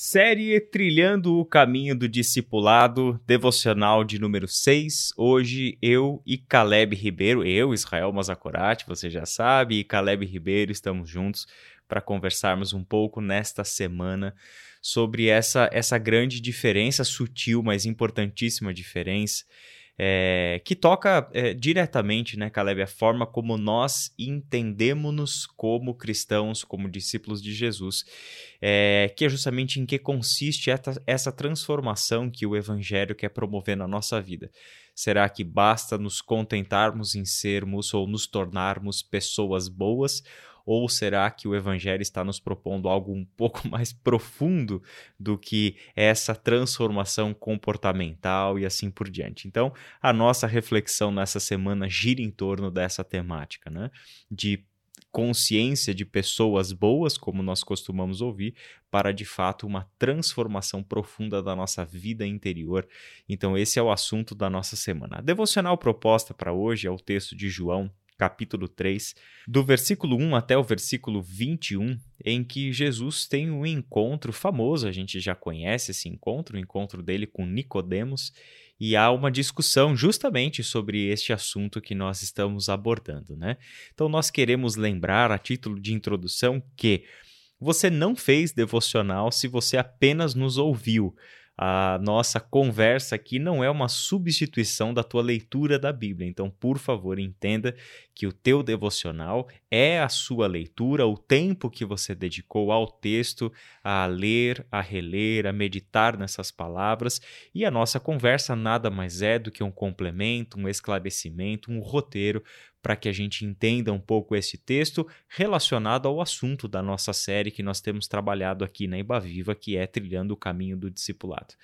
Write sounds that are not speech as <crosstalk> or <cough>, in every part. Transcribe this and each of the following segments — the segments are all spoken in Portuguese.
Série Trilhando o Caminho do Discipulado, devocional de número 6. Hoje eu e Caleb Ribeiro, eu, Israel Mazakorati, você já sabe, e Caleb Ribeiro estamos juntos para conversarmos um pouco nesta semana sobre essa, essa grande diferença, sutil, mas importantíssima diferença é, que toca é, diretamente, né, Caleb, a forma como nós entendemos-nos como cristãos, como discípulos de Jesus, é, que é justamente em que consiste essa, essa transformação que o Evangelho quer promover na nossa vida. Será que basta nos contentarmos em sermos ou nos tornarmos pessoas boas? Ou será que o Evangelho está nos propondo algo um pouco <laughs> mais profundo do que essa transformação comportamental e assim por diante? Então, a nossa reflexão nessa semana gira em torno dessa temática, né? De consciência de pessoas boas, como nós costumamos ouvir, para de fato uma transformação profunda da nossa vida interior. Então, esse é o assunto da nossa semana. A devocional proposta para hoje é o texto de João capítulo 3, do versículo 1 até o versículo 21, em que Jesus tem um encontro famoso, a gente já conhece esse encontro, o encontro dele com Nicodemos, e há uma discussão justamente sobre este assunto que nós estamos abordando, né? Então nós queremos lembrar a título de introdução que você não fez devocional se você apenas nos ouviu a nossa conversa aqui não é uma substituição da tua leitura da Bíblia. Então, por favor, entenda que o teu devocional é a sua leitura, o tempo que você dedicou ao texto, a ler, a reler, a meditar nessas palavras. E a nossa conversa nada mais é do que um complemento, um esclarecimento, um roteiro para que a gente entenda um pouco esse texto relacionado ao assunto da nossa série que nós temos trabalhado aqui na Ibaviva, que é Trilhando o Caminho do Discipulado.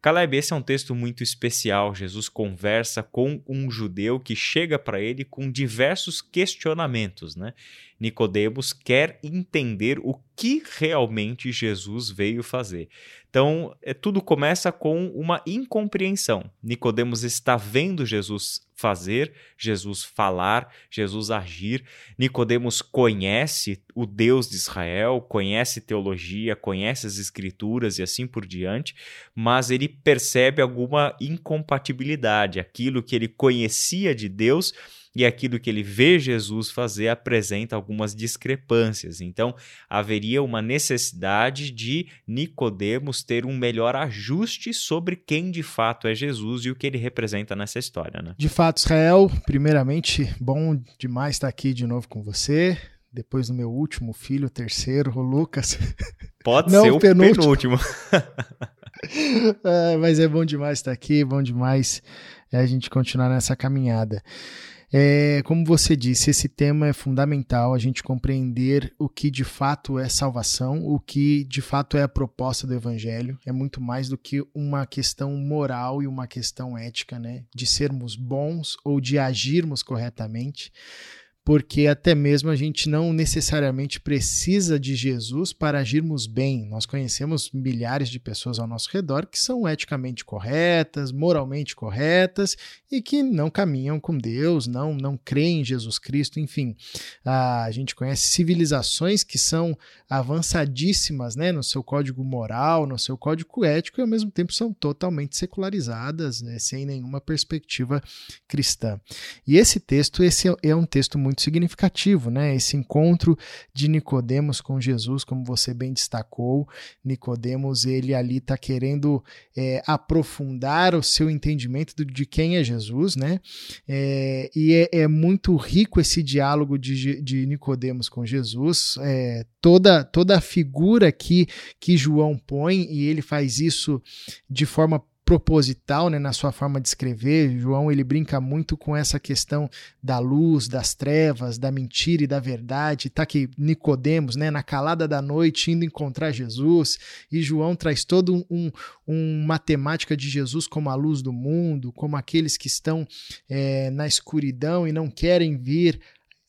Caleb, esse é um texto muito especial. Jesus conversa com um judeu que chega para ele com diversos questionamentos, né? Nicodemos quer entender o que realmente Jesus veio fazer. Então, é, tudo começa com uma incompreensão. Nicodemos está vendo Jesus fazer, Jesus falar, Jesus agir. Nicodemos conhece o Deus de Israel, conhece teologia, conhece as escrituras e assim por diante, mas ele percebe alguma incompatibilidade, aquilo que ele conhecia de Deus e aquilo que ele vê Jesus fazer apresenta algumas discrepâncias. Então, haveria uma necessidade de Nicodemos ter um melhor ajuste sobre quem de fato é Jesus e o que ele representa nessa história, né? De fato, Israel, primeiramente, bom demais estar aqui de novo com você. Depois do meu último filho, o terceiro, o Lucas. <laughs> Pode Não, ser o penúltimo. penúltimo. é, <laughs> mas é bom demais estar aqui, bom demais é a gente continuar nessa caminhada. É, como você disse, esse tema é fundamental a gente compreender o que de fato é salvação, o que de fato é a proposta do evangelho. É muito mais do que uma questão moral e uma questão ética, né? De sermos bons ou de agirmos corretamente porque até mesmo a gente não necessariamente precisa de Jesus para agirmos bem. Nós conhecemos milhares de pessoas ao nosso redor que são eticamente corretas, moralmente corretas e que não caminham com Deus, não não creem em Jesus Cristo, enfim. A gente conhece civilizações que são avançadíssimas, né, no seu código moral, no seu código ético e ao mesmo tempo são totalmente secularizadas, né, sem nenhuma perspectiva cristã. E esse texto, esse é um texto muito muito significativo, né? Esse encontro de Nicodemos com Jesus, como você bem destacou, Nicodemos ele ali está querendo é, aprofundar o seu entendimento de quem é Jesus, né? É, e é, é, muito rico esse diálogo de, de Nicodemos com Jesus, é, toda toda a figura que que João põe e ele faz isso de forma proposital né, na sua forma de escrever. João ele brinca muito com essa questão da luz, das trevas, da mentira e da verdade. Tá que Nicodemos, né, na calada da noite indo encontrar Jesus, e João traz todo um, um, uma temática de Jesus como a luz do mundo, como aqueles que estão é, na escuridão e não querem vir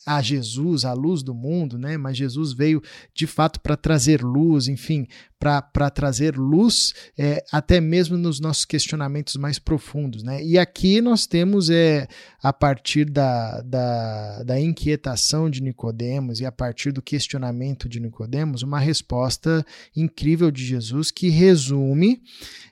a Jesus, a luz do mundo, né? Mas Jesus veio de fato para trazer luz, enfim, para trazer luz é, até mesmo nos nossos questionamentos mais profundos. Né? E aqui nós temos é, a partir da, da, da inquietação de Nicodemos e a partir do questionamento de Nicodemos, uma resposta incrível de Jesus que resume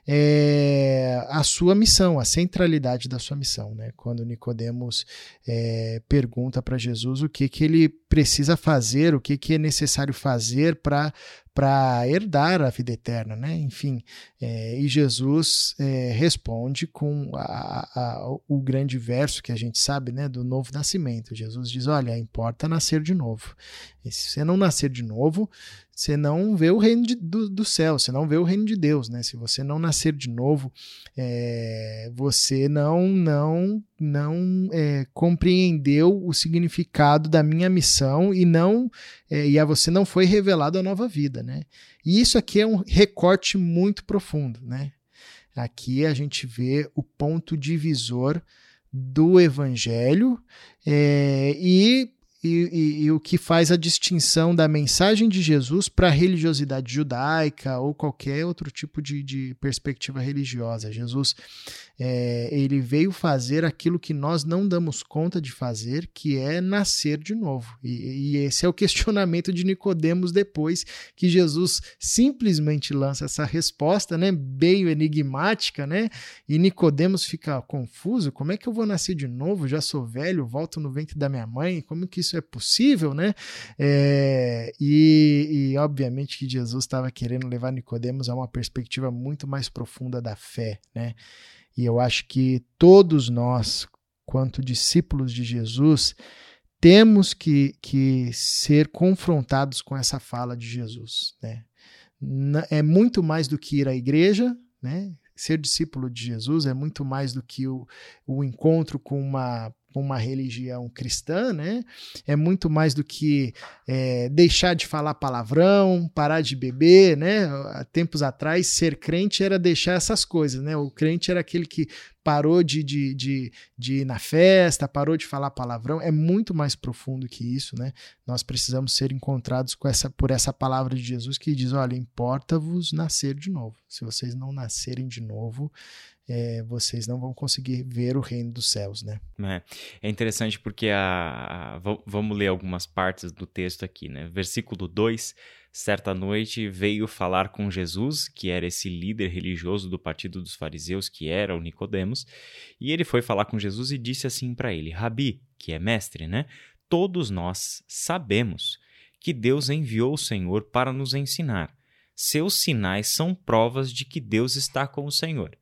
é, a sua missão, a centralidade da sua missão. Né? Quando Nicodemos é, pergunta para Jesus o que, que ele precisa fazer, o que, que é necessário fazer para para herdar a vida eterna, né? Enfim, é, e Jesus é, responde com a, a, o grande verso que a gente sabe, né, do novo nascimento. Jesus diz: Olha, importa nascer de novo. E se você não nascer de novo, você não vê o reino de, do, do, céu, você não vê o reino de Deus, né? Se você não nascer de novo, é, você não não não é, compreendeu o significado da minha missão e não é, e a você não foi revelado a nova vida, né? E isso aqui é um recorte muito profundo, né? Aqui a gente vê o ponto divisor do evangelho é, e e, e, e, o que faz a distinção da mensagem de Jesus para a religiosidade judaica ou qualquer outro tipo de, de perspectiva religiosa. Jesus é, ele veio fazer aquilo que nós não damos conta de fazer, que é nascer de novo. E, e esse é o <laughs> questionamento de Nicodemos depois que Jesus simplesmente lança essa resposta, né, bem enigmática, né? E Nicodemos fica confuso. Como é que eu vou nascer de novo? Já sou velho, volto no ventre da minha mãe. Como que isso é possível, né? É, e, e obviamente que Jesus estava querendo levar Nicodemos a uma perspectiva muito mais profunda da fé, né? E eu acho que todos nós, quanto discípulos de Jesus, temos que, que ser confrontados com essa fala de Jesus. Né? É muito mais do que ir à igreja, né? ser discípulo de Jesus é muito mais do que o, o encontro com uma uma religião cristã, né? É muito mais do que é, deixar de falar palavrão, parar de beber, né? Há tempos atrás, ser crente era deixar essas coisas, né? O crente era aquele que parou de, de, de, de ir na festa, parou de falar palavrão. É muito mais profundo que isso, né? Nós precisamos ser encontrados com essa, por essa palavra de Jesus que diz: olha, importa-vos nascer de novo. Se vocês não nascerem de novo, é, vocês não vão conseguir ver o reino dos céus, né? É, é interessante porque a, a, vamos ler algumas partes do texto aqui, né? Versículo 2, certa noite veio falar com Jesus, que era esse líder religioso do partido dos fariseus, que era o Nicodemos, e ele foi falar com Jesus e disse assim para ele: Rabi, que é mestre, né? Todos nós sabemos que Deus enviou o Senhor para nos ensinar. Seus sinais são provas de que Deus está com o Senhor.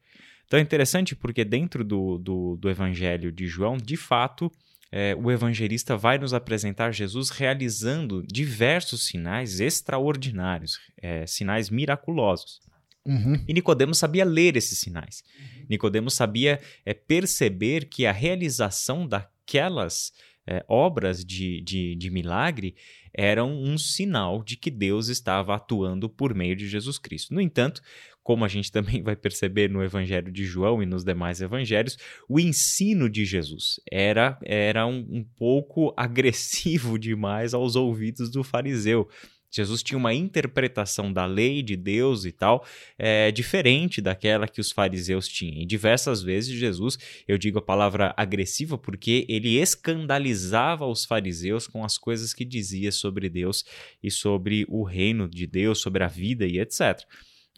Então é interessante porque dentro do, do, do Evangelho de João, de fato, é, o evangelista vai nos apresentar Jesus realizando diversos sinais extraordinários, é, sinais miraculosos. Uhum. E Nicodemos sabia ler esses sinais. Nicodemos sabia é, perceber que a realização daquelas é, obras de, de, de milagre eram um sinal de que Deus estava atuando por meio de Jesus Cristo. No entanto, como a gente <laughs> também vai perceber no Evangelho de João e nos demais evangelhos, o ensino de Jesus era, era um, um pouco <laughs> agressivo demais aos ouvidos do fariseu. Jesus tinha uma interpretação da lei de Deus e tal, é, diferente daquela que os fariseus tinham. E diversas vezes Jesus, eu digo a palavra agressiva porque ele escandalizava os fariseus com as coisas que dizia sobre Deus e sobre o reino de Deus, sobre a vida e etc.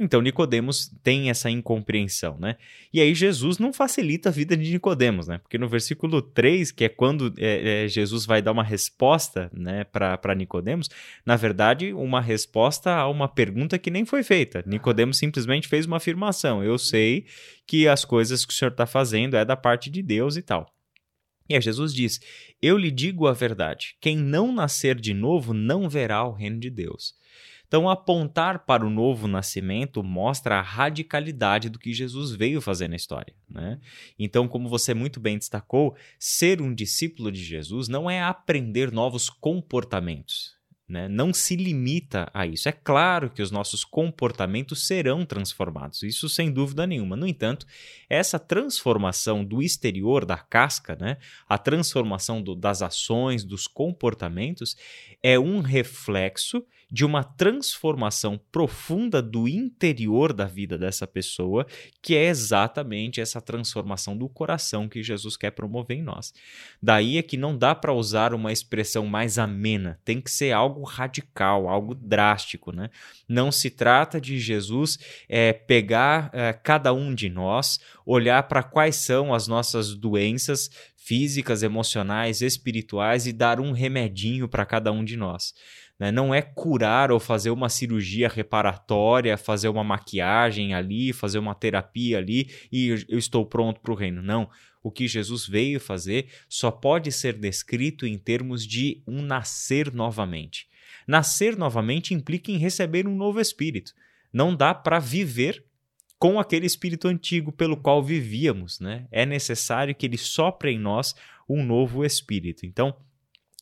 Então Nicodemos tem essa incompreensão, né? E aí Jesus não facilita a vida de Nicodemos, né? Porque no versículo 3, que é quando é, é, Jesus vai dar uma resposta, né, para Nicodemos, na verdade, uma resposta a uma pergunta que nem foi feita. Nicodemos simplesmente fez uma afirmação: "Eu sei que as coisas que o senhor está fazendo é da parte de Deus e tal". E aí Jesus diz: Eu lhe digo a verdade: quem não nascer de novo não verá o reino de Deus. Então, apontar para o novo nascimento mostra a radicalidade do que Jesus veio fazer na história. Né? Então, como você muito bem destacou, ser um discípulo de Jesus não é aprender novos comportamentos. Né? Não se limita a isso. É claro que os nossos comportamentos serão transformados, isso sem dúvida nenhuma. No entanto, essa transformação do exterior, da casca, né? a transformação do, das ações, dos comportamentos, é um reflexo de uma transformação profunda do interior da vida dessa pessoa, que é exatamente essa transformação do coração que Jesus quer promover em nós. Daí é que não dá para usar uma expressão mais amena, tem que ser algo radical, algo drástico, né? Não se trata de Jesus é, pegar é, cada um de nós, olhar para quais são as nossas doenças físicas, emocionais, espirituais e dar um remedinho para cada um de nós. Né? Não é curar ou fazer uma cirurgia reparatória, fazer uma maquiagem ali, fazer uma terapia ali e eu estou pronto para o reino. Não. O que Jesus veio fazer só pode ser descrito em termos de um nascer novamente. Nascer novamente implica em receber um novo espírito. Não dá para viver com aquele espírito antigo pelo qual vivíamos, né? É necessário que ele sopre em nós um novo espírito. Então,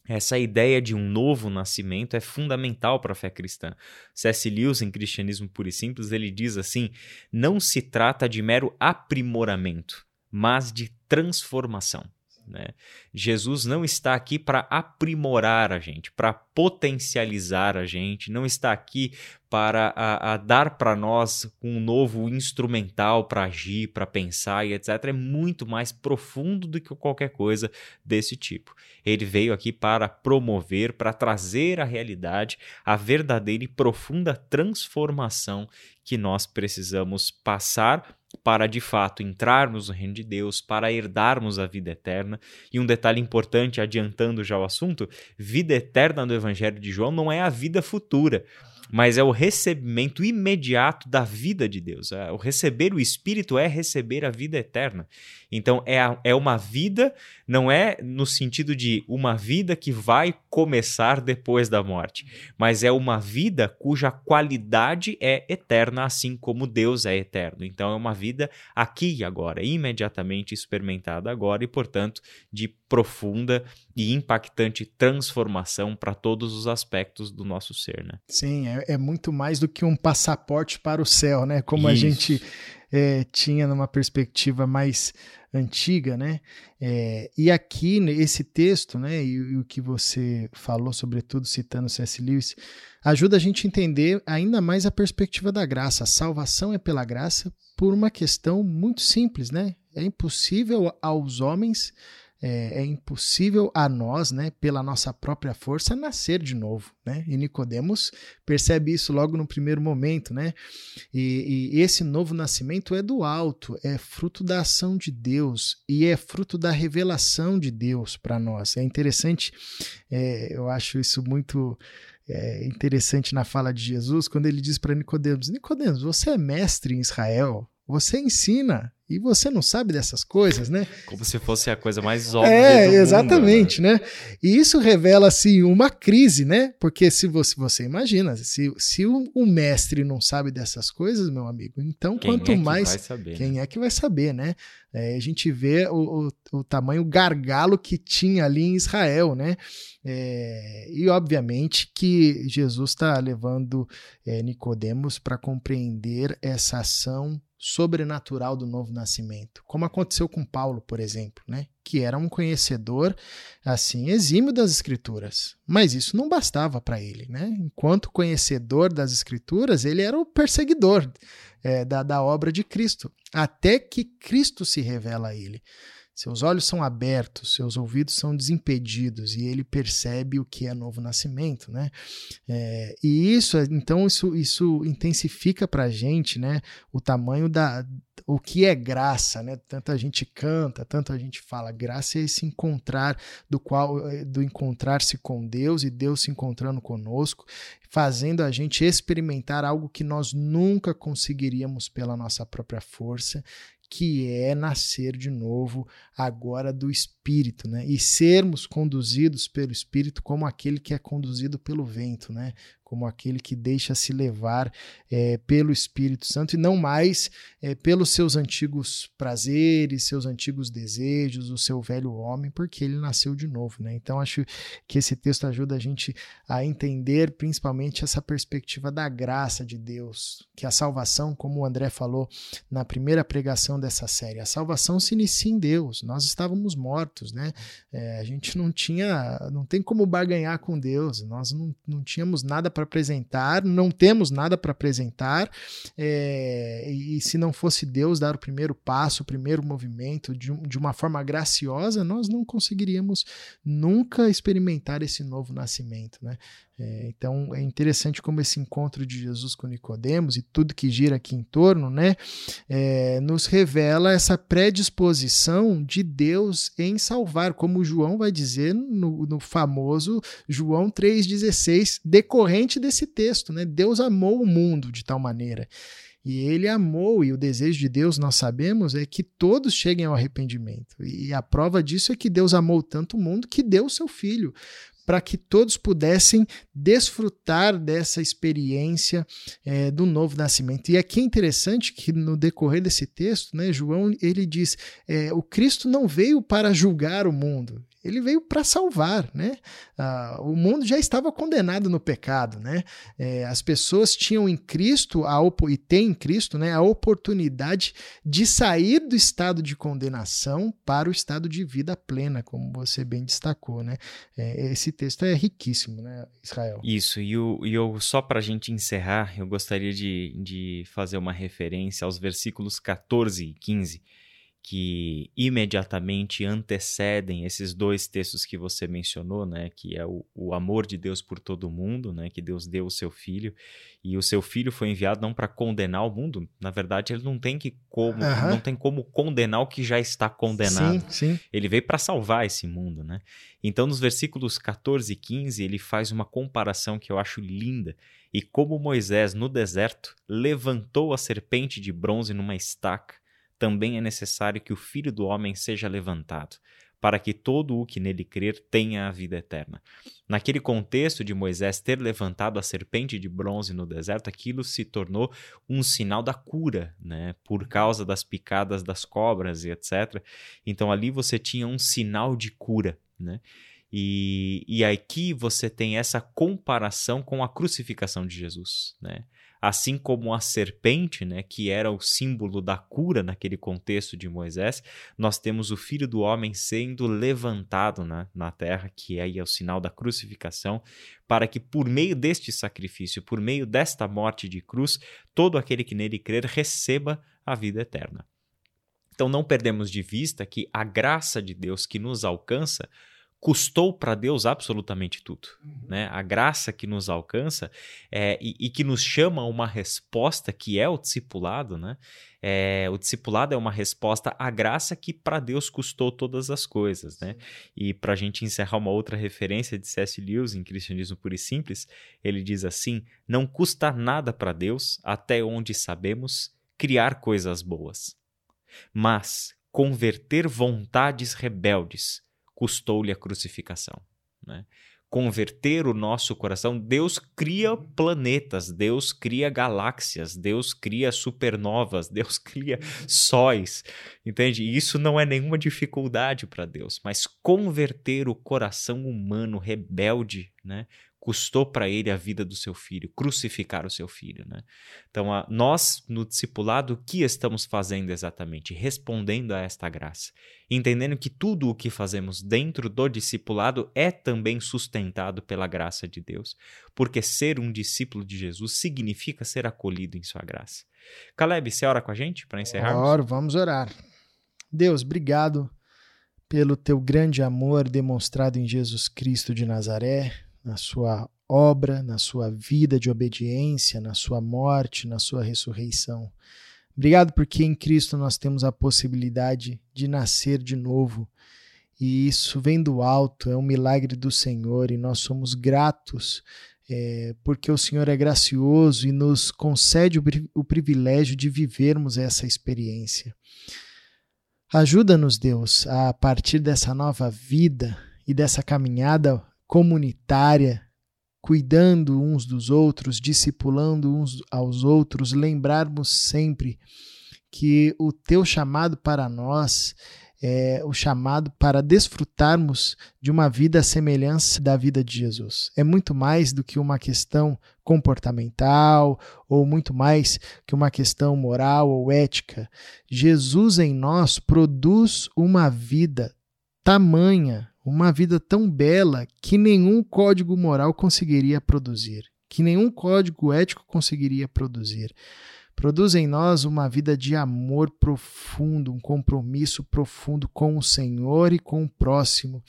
essa ideia de um novo nascimento é fundamental para a fé cristã. C.S. Lewis, em Cristianismo Puro e Simples, ele diz assim: não se trata de mero aprimoramento, mas de transformação. Né? Jesus não está aqui para aprimorar a gente, para potencializar a gente, não está aqui para a, a dar para nós um novo instrumental para agir, para pensar e etc. É muito mais profundo do que qualquer coisa desse tipo. Ele veio aqui para promover, para trazer à realidade a verdadeira e profunda transformação que nós precisamos passar para de fato entrarmos no reino de Deus, para herdarmos a vida eterna. E um detalhe importante, adiantando já o assunto: vida eterna do Evangelho de João não é a vida futura mas é o recebimento imediato da vida de Deus. É, o receber o Espírito é receber a vida eterna. Então é, a, é uma vida, não é no sentido de uma vida que vai começar depois da morte, mas é uma vida cuja qualidade é eterna, assim como Deus é eterno. Então é uma vida aqui e agora, imediatamente experimentada agora e, portanto, de profunda e impactante transformação para todos os aspectos do nosso ser, né? Sim, é, é, muito mais do que um passaporte para o céu, né? Como Isso. a gente é, tinha numa perspectiva mais antiga, né? É, e aqui esse texto, né? E, e, o que você falou, sobretudo citando C.S. Lewis, ajuda a gente a entender ainda mais a perspectiva da graça. A salvação é pela graça por uma questão muito simples, né? É impossível aos homens é, é, impossível a nós, né, pela nossa própria força, nascer de novo, né? E Nicodemos percebe isso logo no primeiro momento, né? E, e, esse novo nascimento é do alto, é fruto da ação de Deus e é fruto da revelação de Deus para nós. É interessante, é, eu acho isso muito é, interessante na fala de Jesus quando ele diz para Nicodemos: Nicodemos, você é mestre em Israel, você ensina e você não sabe dessas coisas, né? Como se fosse a coisa mais óbvia. É, do exatamente, mundo, né? né? E isso revela, assim, uma crise, né? Porque se você, você imagina, se, se o, o mestre não sabe dessas coisas, meu amigo, então quem quanto é mais. Saber, quem né? é que vai saber, né? É, a gente vê o, o, o, tamanho gargalo que tinha ali em Israel, né? É, e obviamente que Jesus está levando é, Nicodemos para compreender essa ação sobrenatural do novo nascimento, como aconteceu com Paulo, por exemplo, né? que era um conhecedor assim exímio das escrituras, mas isso não bastava para ele, né? Enquanto conhecedor das escrituras, ele era o perseguidor é, da, da obra de Cristo, até que Cristo se revela a ele. Seus olhos são abertos, seus ouvidos são desimpedidos e ele percebe o que é novo nascimento, né? É, e isso, então, isso, isso intensifica para a gente, né? O tamanho da, o que é graça, né? Tanta gente canta, tanto a gente fala. Graça é esse encontrar do qual é, do encontrar-se com Deus e Deus se encontrando conosco, fazendo a gente experimentar algo que nós nunca conseguiríamos pela nossa própria força, que é nascer de novo agora do Espírito, né? E sermos conduzidos pelo Espírito como aquele que é conduzido pelo vento, né? Como aquele que deixa se levar é, pelo Espírito Santo e não mais é, pelos seus antigos prazeres, seus antigos desejos, o seu velho homem, porque ele nasceu de novo. Né? Então, acho que esse texto ajuda a gente a entender principalmente essa perspectiva da graça de Deus, que a salvação, como o André falou na primeira pregação dessa série, a salvação se inicia em Deus. Nós estávamos mortos, né? É, a gente não tinha, não tem como barganhar com Deus, nós não, não tínhamos nada para para apresentar, não temos nada para apresentar, é, e se não fosse Deus dar o primeiro passo, o primeiro movimento de, de uma forma graciosa, nós não conseguiríamos nunca experimentar esse novo nascimento. Né? É, então é interessante como esse encontro de Jesus com Nicodemos e tudo que gira aqui em torno, né, é, nos revela essa predisposição de Deus em salvar, como João vai dizer no, no famoso João 3,16, decorrente desse texto, né? Deus amou o mundo de tal maneira. E ele amou, e o desejo de Deus, nós sabemos, é que todos cheguem ao arrependimento. E a prova disso é que Deus amou tanto o mundo que deu o seu filho, para que todos pudessem desfrutar dessa experiência é, do novo nascimento. E aqui é interessante que no decorrer desse texto, né, João ele diz: é, o Cristo não veio para julgar o mundo, ele veio para salvar, né? Ah, o mundo já estava condenado no pecado, né? É, as pessoas tinham em Cristo a e têm em Cristo, né, a oportunidade de sair do estado de condenação para o estado de vida plena, como você bem destacou, né? É, esse texto é riquíssimo, né, Israel? Isso. E eu, e eu só para a gente encerrar, eu gostaria de, de fazer uma referência aos versículos 14 e 15 que imediatamente antecedem esses dois textos que você mencionou, né, que é o, o amor de Deus por todo mundo, né, que Deus deu o seu filho e o seu filho foi enviado não para condenar o mundo, na verdade ele não tem que como não tem como condenar o que já está condenado. Sim, sim. Ele veio para salvar esse mundo, né? Então nos versículos 14 e 15 ele faz uma comparação que eu acho linda. E como Moisés no deserto levantou a serpente de bronze numa estaca, também é necessário que o Filho do Homem seja levantado, para que todo o que nele crer tenha a vida eterna. Naquele contexto de Moisés ter levantado a serpente de bronze no deserto, aquilo se tornou um sinal da cura, né? Por causa das picadas das cobras e etc. Então ali você tinha um sinal de cura, né? E, e aqui você tem essa comparação com a crucificação de Jesus, né? Assim como a serpente, né, que era o símbolo da cura naquele contexto de Moisés, nós temos o Filho do Homem sendo levantado né, na terra, que aí é o sinal da crucificação, para que por meio deste sacrifício, por meio desta morte de cruz, todo aquele que nele crer receba a vida eterna. Então não perdemos de vista que a graça de Deus que nos alcança custou para Deus absolutamente tudo. Uhum. Né? A graça que nos alcança é, e, e, que nos chama a uma resposta que é o discipulado. Né? É, o discipulado é uma resposta à graça que para Deus custou todas as coisas. Né? E para a gente encerrar uma outra referência de C.S. Lewis em Cristianismo Puro e Simples, ele diz assim: Não custa nada para Deus, até onde sabemos, criar coisas boas. Mas converter vontades rebeldes custou-lhe a crucificação. Né? Converter o nosso coração, Deus cria planetas, Deus cria galáxias, Deus cria supernovas, <laughs> Deus cria sóis, entende? Isso não é nenhuma dificuldade para Deus, mas converter o coração humano rebelde, né? Custou para ele a vida do seu filho, crucificar o seu filho. Né? Então, a, nós, no discipulado, o que estamos fazendo exatamente? Respondendo a esta graça. Entendendo que tudo o que fazemos dentro do discipulado é também sustentado pela graça de Deus. Porque ser um discípulo de Jesus significa ser acolhido em sua graça. Caleb, você ora com a gente para encerrar? Oro, vamos orar. Deus, obrigado pelo teu grande amor demonstrado em Jesus Cristo de Nazaré na sua obra, na sua vida de obediência, na sua morte, na sua ressurreição. Obrigado porque em Cristo nós temos a possibilidade de nascer de novo. E isso vem do alto, é um milagre do Senhor e nós somos gratos é, porque o Senhor é gracioso e nos concede o, o privilégio de vivermos essa experiência. Ajuda-nos, Deus, a partir dessa nova vida e dessa caminhada comunitária, cuidando uns dos outros, discipulando uns aos outros, lembrarmos sempre que o teu chamado para nós é o chamado para desfrutarmos de uma vida à semelhança da vida de Jesus. É muito mais do que uma questão comportamental ou muito mais que uma questão moral ou ética. Jesus em nós produz uma vida tamanha uma vida tão bela que nenhum código moral conseguiria produzir. que nenhum código ético conseguiria produzir. Produz em nós uma vida de amor profundo, um compromisso profundo com o Senhor e com o próximo,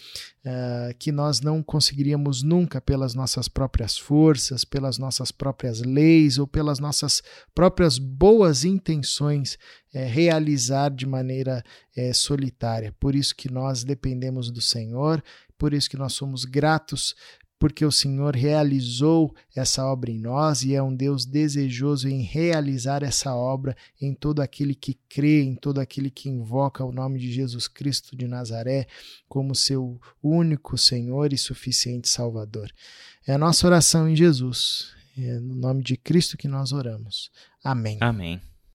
uh, que nós não conseguiríamos nunca pelas nossas próprias forças, pelas nossas próprias leis ou pelas nossas próprias boas intenções é, realizar de maneira é, solitária. Por isso que nós dependemos do Senhor, por isso que nós somos gratos porque o Senhor realizou essa obra em nós e é um Deus desejoso em realizar essa obra em todo aquele que crê, em todo aquele que invoca o nome de Jesus Cristo de Nazaré como seu único Senhor e suficiente Salvador. É a nossa oração em Jesus. É no nome de Cristo que nós oramos. Amém. Amém.